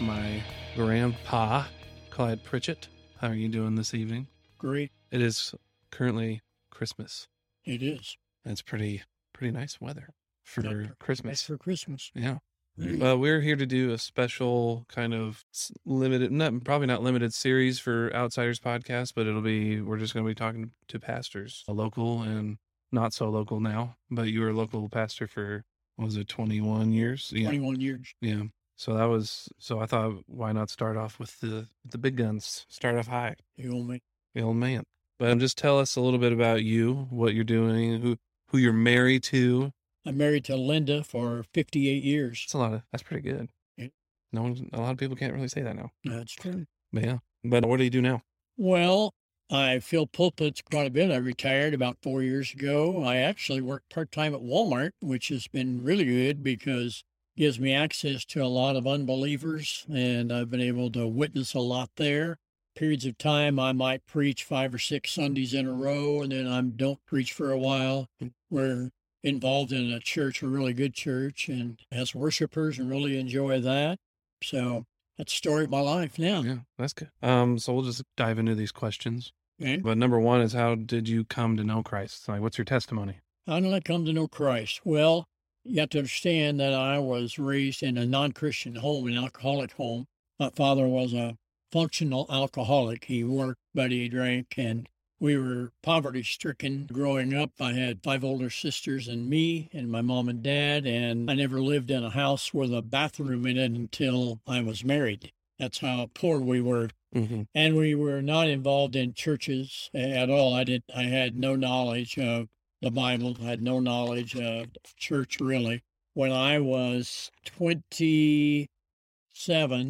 My grandpa, Clyde Pritchett. How are you doing this evening? Great. It is currently Christmas. It is. and It's pretty pretty nice weather for Yep. Nice Christmas. for Christmas. Yeah. Well, we're here to do a special kind of limited, not probably not limited series for Outsiders podcast, but it'll be we're just going to be talking to pastors, a local and not so local now. But you were a local pastor for what was it, twenty one years? Yeah, 21 years. yeah. So that was so I thought why not start off with the the big guns, start off high, You owe me. the old man. But um, just tell us a little bit about you, what you're doing, who who you're married to. I'm married to Linda for 58 years. That's a lot of that's pretty good. Yeah. No one, a lot of people can't really say that now. That's true. But yeah. But what do you do now? Well, I fill pulpits quite a bit. I retired about four years ago. I actually work part time at Walmart, which has been really good because gives me access to a lot of unbelievers, and I've been able to witness a lot there. Periods of time I might preach five or six Sundays in a row, and then I don't preach for a while. We're involved in a church, a really good church, and as worshipers, and really enjoy that. So that's the story of my life now. Yeah, that's good. Um, so we'll just dive into these questions. Okay. But number one is how did you come to know Christ? Like, what's your testimony? How did I come to know Christ? Well, you have to understand that I was raised in a non Christian home, an alcoholic home. My father was a functional alcoholic. He worked, but he drank, and we were poverty stricken growing up. I had five older sisters and me, and my mom and dad, and I never lived in a house with a bathroom in it until I was married. That's how poor we were Mm-hmm. and we were not involved in churches at all. I did. I had no knowledge of the Bible. I had no knowledge of church really. When I was twenty-seven,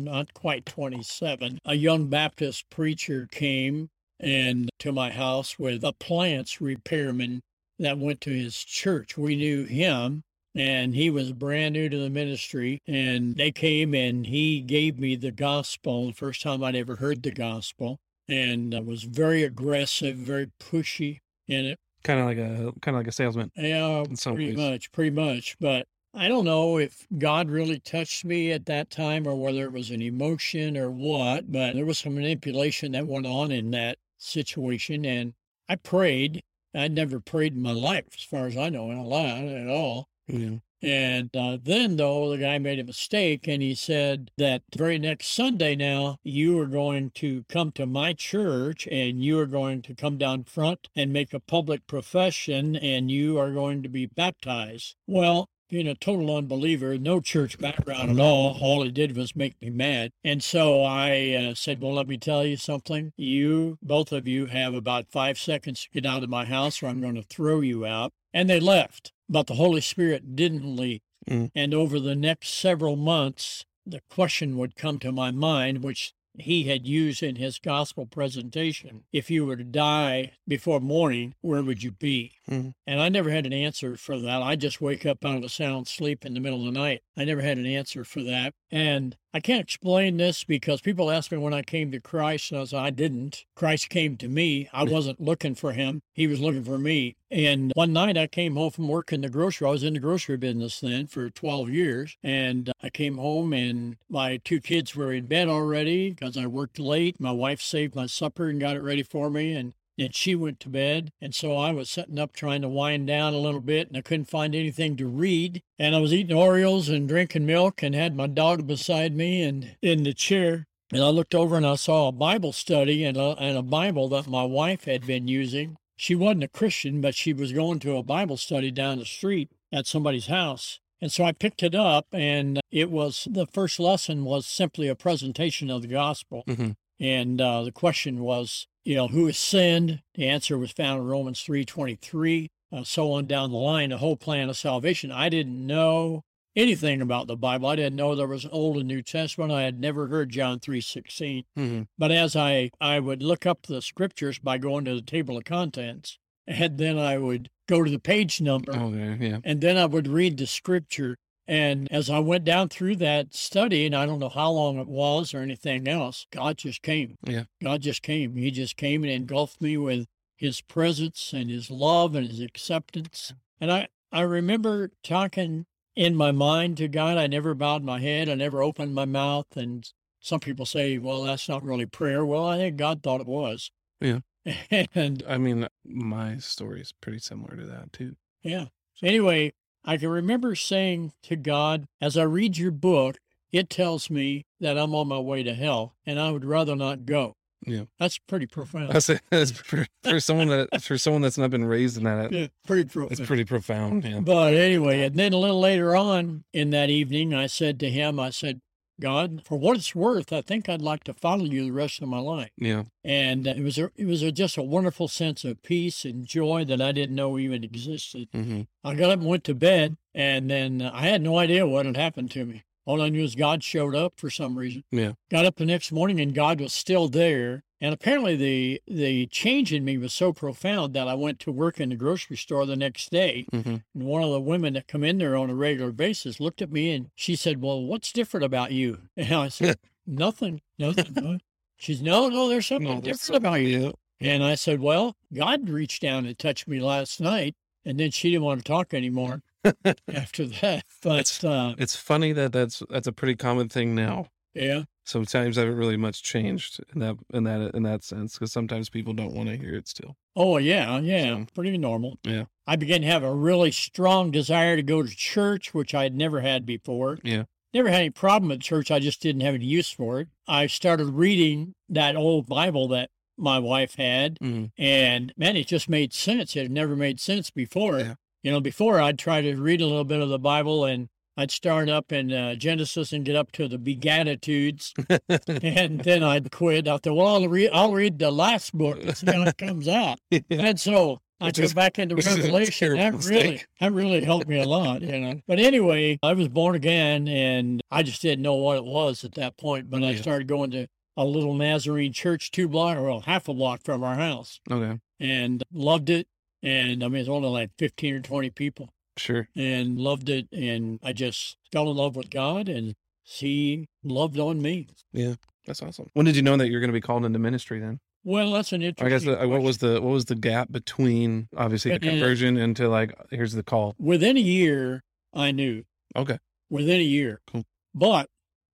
not quite twenty-seven, a young Baptist preacher came and to my house with a appliance repairman that went to his church. We knew him and he was brand new to the ministry and they came and he gave me the gospel the first time i'd ever heard the gospel and was very aggressive very pushy in it Kind of like a kind of like a salesman. yeah pretty ways. much pretty much but i don't know if god really touched me at that time or whether it was an emotion or what but there was some manipulation that went on in that situation and i prayed i'd never prayed in my life as far as i know in a lot at all Yeah. And uh, then, though, the guy made a mistake and he said that very next Sunday now, you are going to come to my church and you are going to come down front and make a public profession and you are going to be baptized. Well, being a total unbeliever, no church background at all, all it did was make me mad. And so I uh, said, Well, let me tell you something. You, both of you, have about five seconds to get out of my house or I'm going to throw you out. And they left but the Holy Spirit didn't leave. Mm. And over the next several months, the question would come to my mind, which he had used in his gospel presentation. If you were to die before morning, where would you be? Mhm. And I never had an answer for that. I just wake up out of a sound sleep in the middle of the night. I never had an answer for that. And I can't explain this because people ask me when I came to Christ, and I said, I didn't. Christ came to me. I wasn't looking for him. He was looking for me. And one night I came home from work in the grocery. I was in the grocery business then for 12 years. And I came home and my two kids were in bed already because I worked late. My wife saved my supper and got it ready for me. And and she went to bed. And so I was sitting up trying to wind down a little bit and I couldn't find anything to read. And I was eating Oreos and drinking milk and had my dog beside me and in the chair. And I looked over and I saw a Bible study and a, and a Bible that my wife had been using. She wasn't a Christian, but she was going to a Bible study down the street at somebody's house. And so I picked it up and it was the first lesson was simply a presentation of the gospel. hmm And uh, the question was, you know, who has sinned? The answer was found in Romans 3.23, uh, so on down the line, the whole plan of salvation. I didn't know anything about the Bible. I didn't know there was an Old and New Testament. I had never heard John 3.16. hmm But as I, I would look up the scriptures by going to the table of contents, and then I would go to the page number, Okay. Yeah. and then I would read the scripture. And as I went down through that study, and I don't know how long it was or anything else, God just came. Yeah. God just came. He just came and engulfed me with his presence and his love and his acceptance. And I, I remember talking in my mind to God. I never bowed my head. I never opened my mouth. And some people say, well, that's not really prayer. Well, I think God thought it was. Yeah. and I mean, my story is pretty similar to that too. yeah. Anyway, I can remember saying to God, as I read your book, it tells me that I'm on my way to hell and I would rather not go. Yeah. That's pretty profound. That's, that's for, for someone that for someone that's not been raised in that. yeah, pretty profound. It's pretty profound. Yeah. But anyway, and then a little later on in that evening, I said to him, I said, God, for what it's worth, I think I'd like to follow you the rest of my life. Yeah. And it was a, it was a, just a wonderful sense of peace and joy that I didn't know even existed. hmm I got up and went to bed, and then I had no idea what had happened to me. All I knew is God showed up for some reason. Yeah. Got up the next morning, and God was still there. And apparently, the the change in me was so profound that I went to work in the grocery store the next day. hmm And one of the women that come in there on a regular basis looked at me and she said, Well, what's different about you? And I said, Nothing, nothing. no." She said, No, no, there's something No, different about you. And I said, Well, God reached down and touched me last night. And then she didn't want to talk anymore after that. But It's- uh, It's funny that that's that's a pretty common thing now. yeah, Sometimes I haven't really much changed in that in that in that sense because sometimes people don't want to hear it still. oh, yeah, yeah, So- pretty normal. Yeah. I began to have a really strong desire to go to church, which I had never had before. Yeah. Never had any problem at church. I just didn't have any use for it. I started reading that old Bible that my wife had, Mhm. and man, it just made sense. It had never made sense before. Yeah. You know, before I'd try to read a little bit of the Bible and I'd start up in uh, Genesis and get up to the Beatitudes, and then I'd quit. I thought, well, I'll read, I'll read the last book and see how it comes out. Yeah. And so I Which go is- back into Revelation. That really, that really helped me a lot, you know. But anyway, I was born again, and I just didn't know what it was at that point. But I started going to a little Nazarene church, two block, or well, half a block from our house, Okay. and loved it. And I mean, it's only like fifteen or twenty people, Sure. and loved it. And I just fell in love with God, and He loved on me. Yeah. That's awesome. When did you know that you're going to be called into ministry then? Well, that's an interesting. I guess the, what was the what was the gap between obviously the Uh, uh, conversion into like here's the call. within a year? I knew. Okay. within a year. Cool. But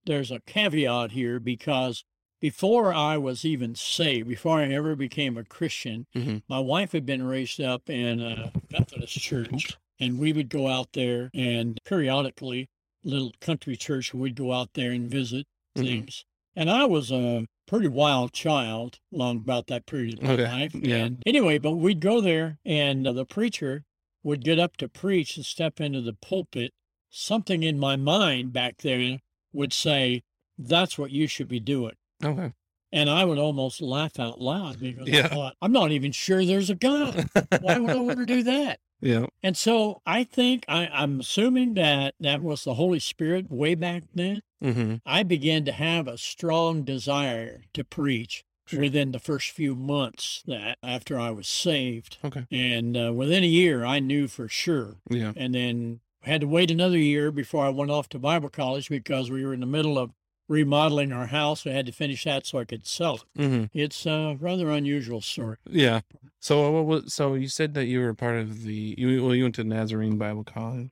there's a caveat here because before I was even saved, before I ever became a Christian, Mhm. my wife had been raised up in a Methodist church, and we would go out there and periodically, little country church, we'd go out there and visit Mhm. things. And I was a pretty wild child long about that period of my Okay. life. Yeah. And anyway, but we'd go there, and uh, the preacher would get up to preach and step into the pulpit. Something in my mind back there would say, That's what you should be doing. Okay. And I would almost laugh out loud because Yeah. I thought, I'm not even sure there's a God. Why would I want to do that? Yeah. And so I think I, I'm assuming that that was the Holy Spirit way back then. hmm I began to have a strong desire to preach Sure. within the first few months that after I was saved. Okay. And uh, within a year, I knew for sure. Yeah. And then had to wait another year before I went off to Bible college because we were in the middle of remodeling our house. I had to finish that so I could sell it. hmm It's a rather unusual story. Yeah. So what was so you said that you were part of the you well you went to Nazarene Bible College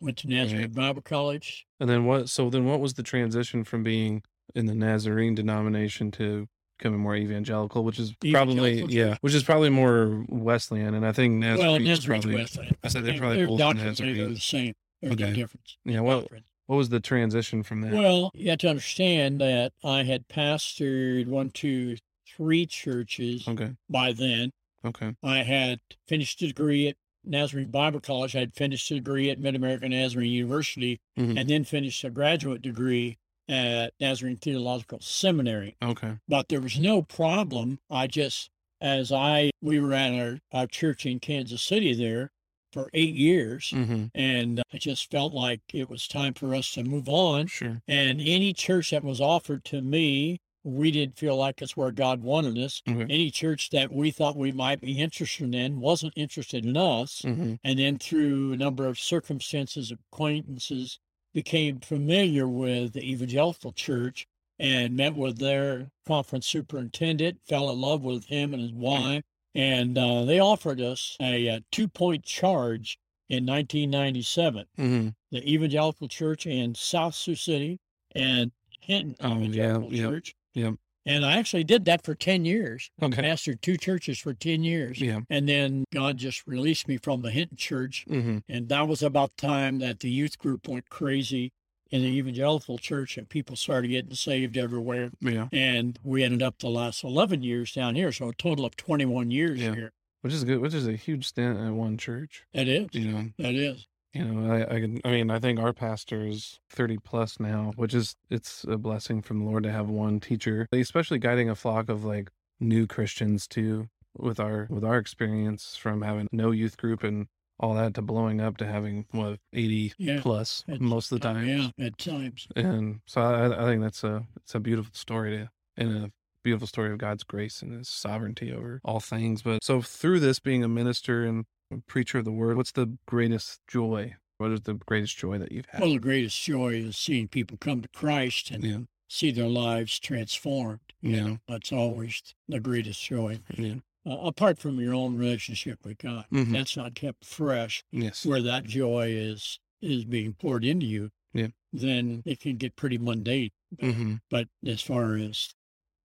Went to Nazarene Bible College. and then what so then what was the transition from being in the Nazarene denomination to becoming more evangelical which is probably yeah which is probably more Wesleyan and I think well, Nazarene's probably Wesleyan. I said they're probably both Nazarene. the same. There's no difference. yeah well. What was the transition from that Well, you have to understand that I had pastored one, two, three churches okay by then. okay I had finished a degree at Nazarene Bible College. I had finished a degree at Mid American Nazarene University Mhm. and then finished a graduate degree at Nazarene Theological Seminary. okay But there was no problem. I just, as I, we were at our, our church in Kansas City there for eight years. hmm And I just felt like it was time for us to move on. sure And any church that was offered to me, we didn't feel like it's where God wanted us. okay Any church that we thought we might be interested in wasn't interested in us. hmm And then through a number of circumstances, acquaintances, became familiar with the evangelical church and met with their conference superintendent, fell in love with him and his wife. And uh, they offered us a, uh two point charge in 1997. Mm-hmm. The Evangelical Church in South Sioux City and Hinton Oh, yeah, Evangelical yep, Church. yep. And I actually did that for 10 years. Okay. Pastored two churches for 10 years. Yeah. And then God just released me from the Hinton Church. Mm-hmm. And that was about the time that the youth group went crazy in the Evangelical Church and people started getting saved everywhere. Yeah. And we ended up the last 11 years down here. So a total of 21 years Yeah. here. Which is good. Which is a huge stint at one church. That is. You know. That is. You know, I, I can. I mean, I think our pastor is thirty plus now, which is it's a blessing from the Lord to have one teacher, especially guiding a flock of like new Christians too. With our with our experience from having no youth group and all that to blowing up to having what eighty Yeah. plus most of the time. Yeah, at times. And so I, I think that's a it's a beautiful story to and a beautiful story of God's grace and His sovereignty over all things. But so through this, being a minister and a preacher of the word, what's the greatest joy? What is the greatest joy that you've had? Well, the greatest joy is seeing people come to Christ and yeah, see their lives transformed. You Yeah. know, that's always the greatest joy. yeah, Uh, apart from your own relationship with God, Mhm. that's not kept fresh. yes, Where that joy is is being poured into you, Yeah. then it can get pretty mundane. hmm But as far as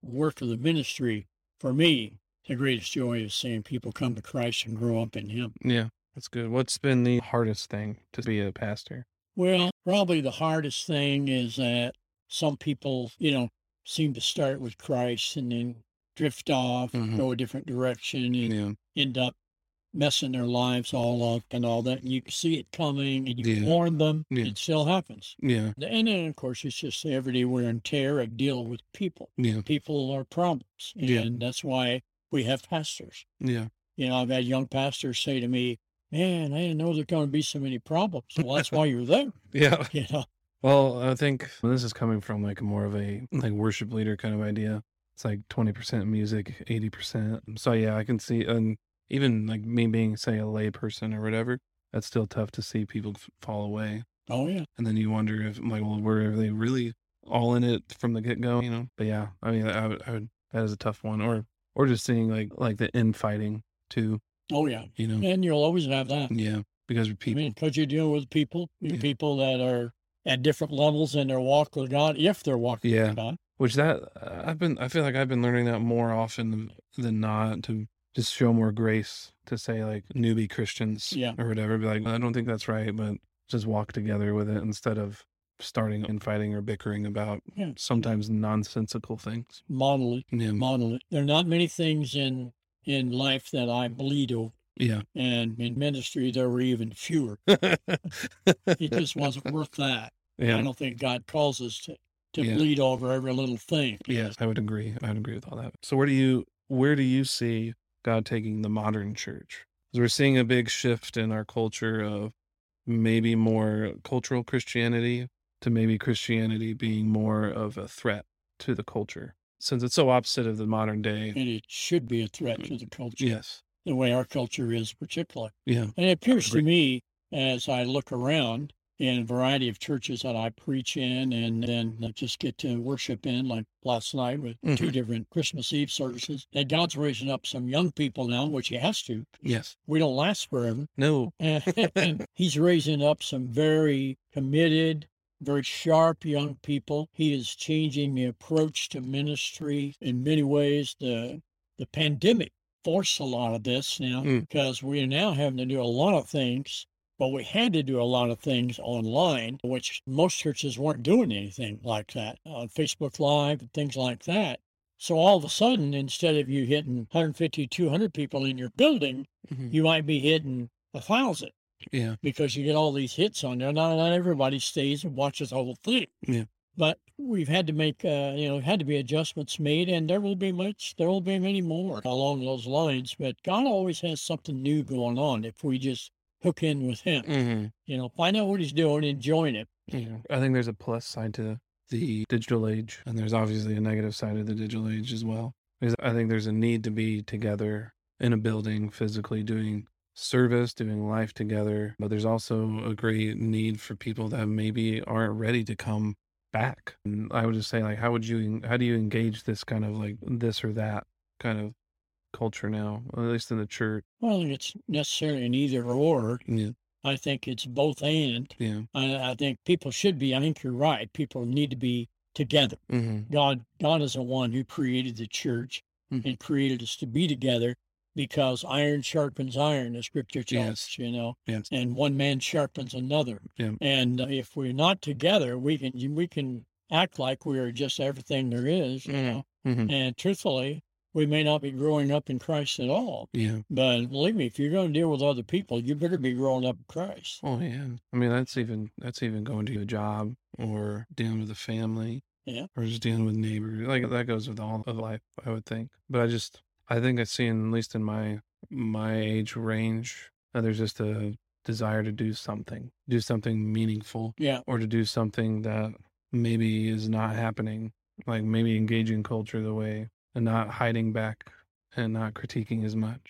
work of the ministry, for me, the greatest joy is seeing people come to Christ and grow up in Him. yeah. That's good. What's been the hardest thing to be a pastor? Well, probably the hardest thing is that some people, you know, seem to start with Christ and then drift off, Mhm. go a different direction, and Yeah, end up messing their lives all up and all that. And you see it coming and you Yeah. warn them. Yeah. It still happens. yeah, And then, of course, it's just the everyday wear and tear of dealing with people. yeah, People are problems. Yeah. And that's why we have pastors. yeah, You know, I've had young pastors say to me, Man, I didn't know there's going to be so many problems. Well, that's why you're there. yeah. You know, Well, I think this is coming from like more of a like worship leader kind of idea. It's like twenty percent music, eighty percent. Mm, so yeah, I can see, and even like me being say a lay person or whatever, that's still tough to see people f- fall away. oh, yeah. And then you wonder if like, well, were they really all in it from the get go? You know? But yeah, I mean, I would, I would, that is a tough one. Or or just seeing like like the infighting too. Oh, yeah. You know? And you'll always have that. Yeah, because we're I people. mean, because you're dealing with people, Yeah. people that are at different levels in their walk with God, if they're walking Yeah. with God. Which that uh, I've been I feel like I've been learning that more often than, than not to just show more grace to say like newbie Christians Yeah. or whatever. Be like, I don't think that's right, but just walk together with it instead of starting infighting or bickering about Yeah. sometimes nonsensical things. Model it, Yeah. model it. There are not many things in in life that I bleed over. Yeah. And in ministry, there were even fewer. It just wasn't worth that. Yeah. I don't think God calls us to, to Yeah. bleed over every little thing. Yes, I would agree. I would agree with all that. So where do you where do you see God taking the modern church? Because we're seeing a big shift in our culture of maybe more cultural Christianity to maybe Christianity being more of a threat to the culture. Since it's so opposite of the modern day. And it should be a threat mm. to the culture, Yes. the way our culture is, particularly. Yeah. And it appears to me, as I look around in a variety of churches that I preach in and then just get to worship in, like last night with two Mhm. different Christmas Eve services, And God's raising up some young people now, which He has to. Yes. We don't last forever. No. And He's raising up some very committed, very sharp young people. He is changing the approach to ministry in many ways. The the pandemic forced a lot of this now Mm. because we're now having to do a lot of things, but we had to do a lot of things online, which most churches weren't doing anything like that on Facebook Live and things like that. So all of a sudden, instead of you hitting 150, 200 people in your building, Mhm. you might be hitting a thousand Yeah. because you get all these hits on there. Not, not everybody stays and watches the whole thing. Yeah. But we've had to make, uh, you know, had to be adjustments made, and there will be much, there will be many more along those lines. But God always has something new going on if we just hook in with Him. hmm You know, find out what He's doing and join it. Yeah. I think there's a plus side to the digital age, and there's obviously a negative side of the digital age as well. Because I think there's a need to be together in a building, physically doing service, doing life together. But there's also a great need for people that maybe aren't ready to come back. And I would just say, like, how would you, how do you engage this kind of like this or that kind of culture now, at least in the church? Well, it's necessarily an either or. Yeah. I think it's both and. Yeah. I, I think people should be. I think you're right. People need to be together. Mm-hmm. God, God is the one who created the church Mhm. and created us to be together because iron sharpens iron, the scripture tells Yes. us, you know, Yes. and one man sharpens another. Yeah. And uh, if we're not together, we can we can act like we are just everything there is, you Mhm. know. Mm-hmm. And truthfully, we may not be growing up in Christ at all. Yeah. But believe me, if you're going to deal with other people, you better be growing up in Christ. Oh yeah. I mean, that's even that's even going to a job or dealing with a family. Yeah. Or just dealing with neighbors. Like that goes with all of life, I would think. But I just I think I've seen, at least in my my age range, that there's just a desire to do something, do something meaningful, Yeah. or to do something that maybe is not happening. Like maybe engaging culture the way and not hiding back and not critiquing as much.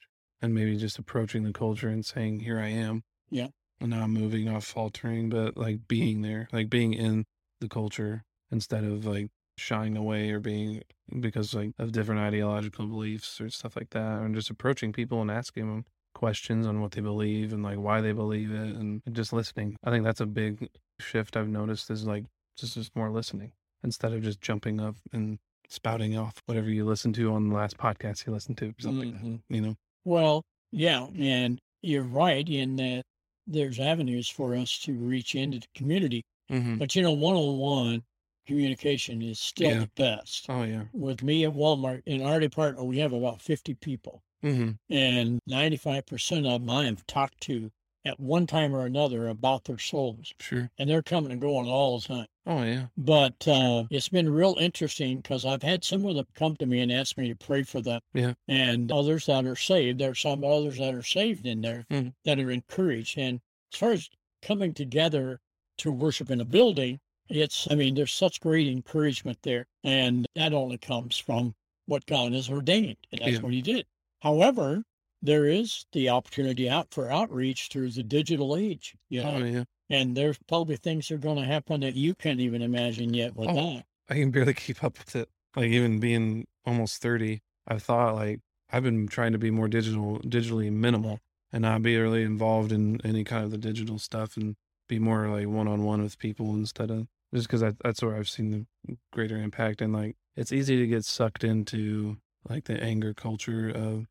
And maybe just approaching the culture and saying, Here I am. Yeah. And not moving, not faltering, but like being there, like being in the culture instead of like shying away or being because like of different ideological beliefs or stuff like that. And just approaching people and asking them questions on what they believe and like why they believe it and just listening. I think that's a big shift I've noticed is like just just more listening instead of just jumping up and spouting off whatever you listened to on the last podcast you listened to or something. Mhm. You know? Well, yeah, and you're right in that there's avenues for us to reach into the community. Mm-hmm. But you know, one on one communication is still Yeah. the best. Oh yeah. With me at Walmart, in our department, we have about 50 people, Mm-hmm. and 95% of them I have talked to at one time or another about their souls, Sure. and they're coming and going all the time. Oh yeah. But uh, it's been real interesting because I've had some of them come to me and ask me to pray for them. Yeah. And others that are saved. There's some others that are saved in there Mhm. that are encouraged. And as far as coming together to worship in a building, it's, I mean, there's such great encouragement there. And that only comes from what God has ordained. And that's Yeah. what He did. However, there is the opportunity out for outreach through the digital age. You know? Oh yeah. And there's probably things that are going to happen that you can't even imagine yet with Oh. that. I can barely keep up with it. Like even being almost thirty, I've thought like I've been trying to be more digital, digitally minimal, and not be really involved in any kind of the digital stuff, and be more like one on one with people instead of just because that's where I've seen the greater impact. And like it's easy to get sucked into like the anger culture of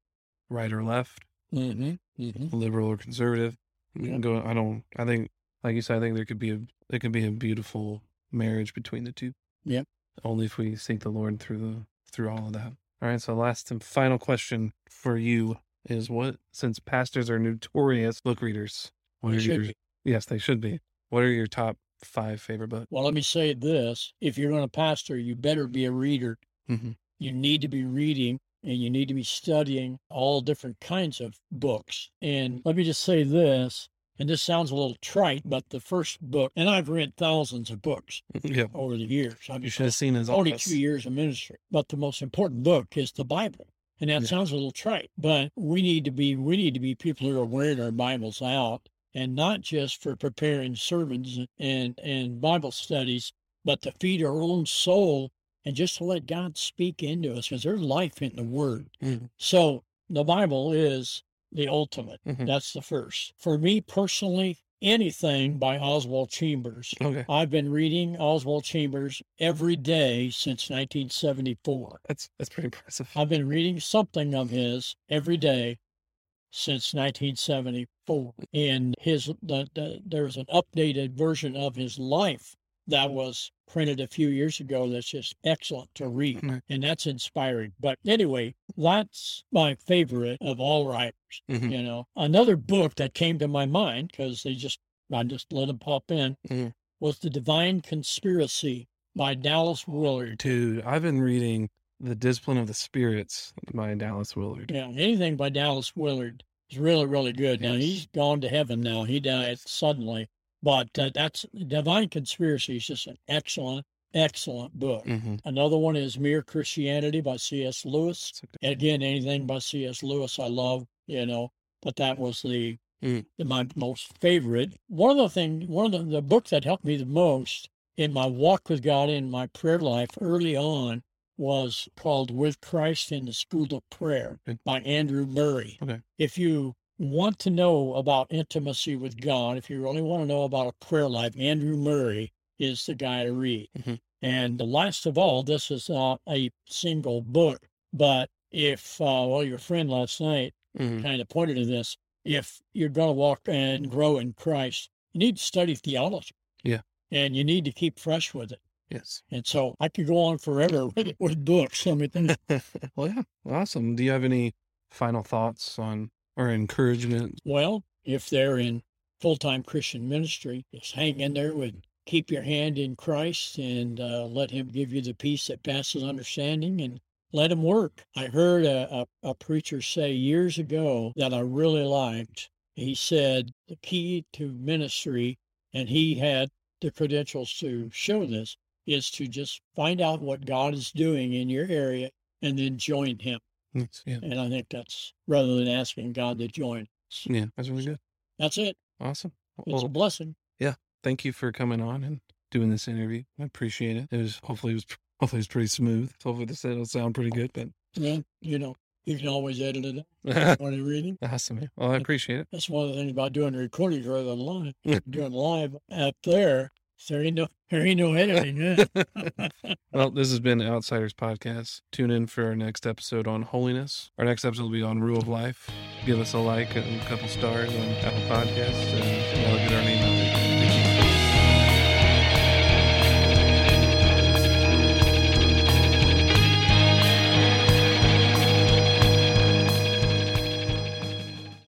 right or left, Mm-hmm. Mm-hmm. liberal or conservative. Can go. I don't. I think, like you said, I think there could be a there could be a beautiful marriage between the two. Yeah. Only if we seek the Lord through the through all of that. All right. So last and final question for you is what since pastors are notorious book readers, what They are your be. yes they should be. What are your top five favorite books? Well, let me say this. If you're going to pastor, you better be a reader. Mm-hmm. You need to be reading and you need to be studying all different kinds of books. And let me just say this, and this sounds a little trite, but the first book, and I've read thousands of books yeah. over the years. I've You should have seen his only two years of ministry. But the most important book is the Bible. And that Yeah. sounds a little trite, but we need to be we need to be people who are wearing our Bibles out and not just for preparing sermons and and Bible studies, but to feed our own soul and just to let God speak into us because there's life in the Word. Mhm. So the Bible is the ultimate. Mhm. That's the first. For me personally, anything by Oswald Chambers. Okay. I've been reading Oswald Chambers every day since 1974. That's that's pretty impressive. I've been reading something of his every day since 1974. And his the, the, there's an updated version of his life that was printed a few years ago that's just excellent to read Right. and that's inspiring. But anyway, that's my favorite of all writers. Mhm. You know, another book that came to my mind because they just I just let them pop in Mhm. was The Divine Conspiracy by Dallas Willard. Dude, I've been reading The Discipline of the Spirits by Dallas Willard. Yeah, anything by Dallas Willard is really, really good. Now he's gone to heaven now. He died suddenly, but uh, that's Divine Conspiracy is just an excellent, excellent book. Mm-hmm. Another one is Mere Christianity by C.S. Lewis. Again, anything by C.S. Lewis I love, you know, but that was the, Mm. the my most favorite. One of the things, one of the, the books that helped me the most in my walk with God in my prayer life early on was called With Christ in the School of Prayer Okay. by Andrew Murray. Okay. If you want to know about intimacy with God, if you really want to know about a prayer life, Andrew Murray is the guy to read. Mhm. And last of all, this is not a single book, but if, uh, well, your friend last night Mhm. kind of pointed to this, if you're going to walk and grow in Christ, you need to study theology. Yeah. And you need to keep fresh with it. Yes. And so I could go on forever with, with books. I mean, well, yeah. Awesome. Do you have any final thoughts on or encouragement? Well, if they're in full time Christian ministry, just hang in there with keep your hand in Christ and uh, let Him give you the peace that passes understanding and let Him work. I heard a, a, a preacher say years ago that I really liked. He said the key to ministry, and he had the credentials to show this, is to just find out what God is doing in your area and then join Him. Yeah. And I think that's rather than asking God to join. us. Yeah. That's really good. That's it. Awesome. It's a blessing. Yeah. Thank you for coming on and doing this interview. I appreciate it. It was hopefully it was hopefully it was pretty smooth. Hopefully this will sound pretty good, but Yeah, you know, you can always edit it out when you're reading. awesome. man. Well, I appreciate it. That's one of the things about doing recordings rather than live. doing live up there, there ain't no there ain't no editing. well, this has been Outsiders Podcast. Tune in for our next episode on holiness. Our next episode will be on rule of life. Give us a like and a couple stars on Apple Podcasts and look at our name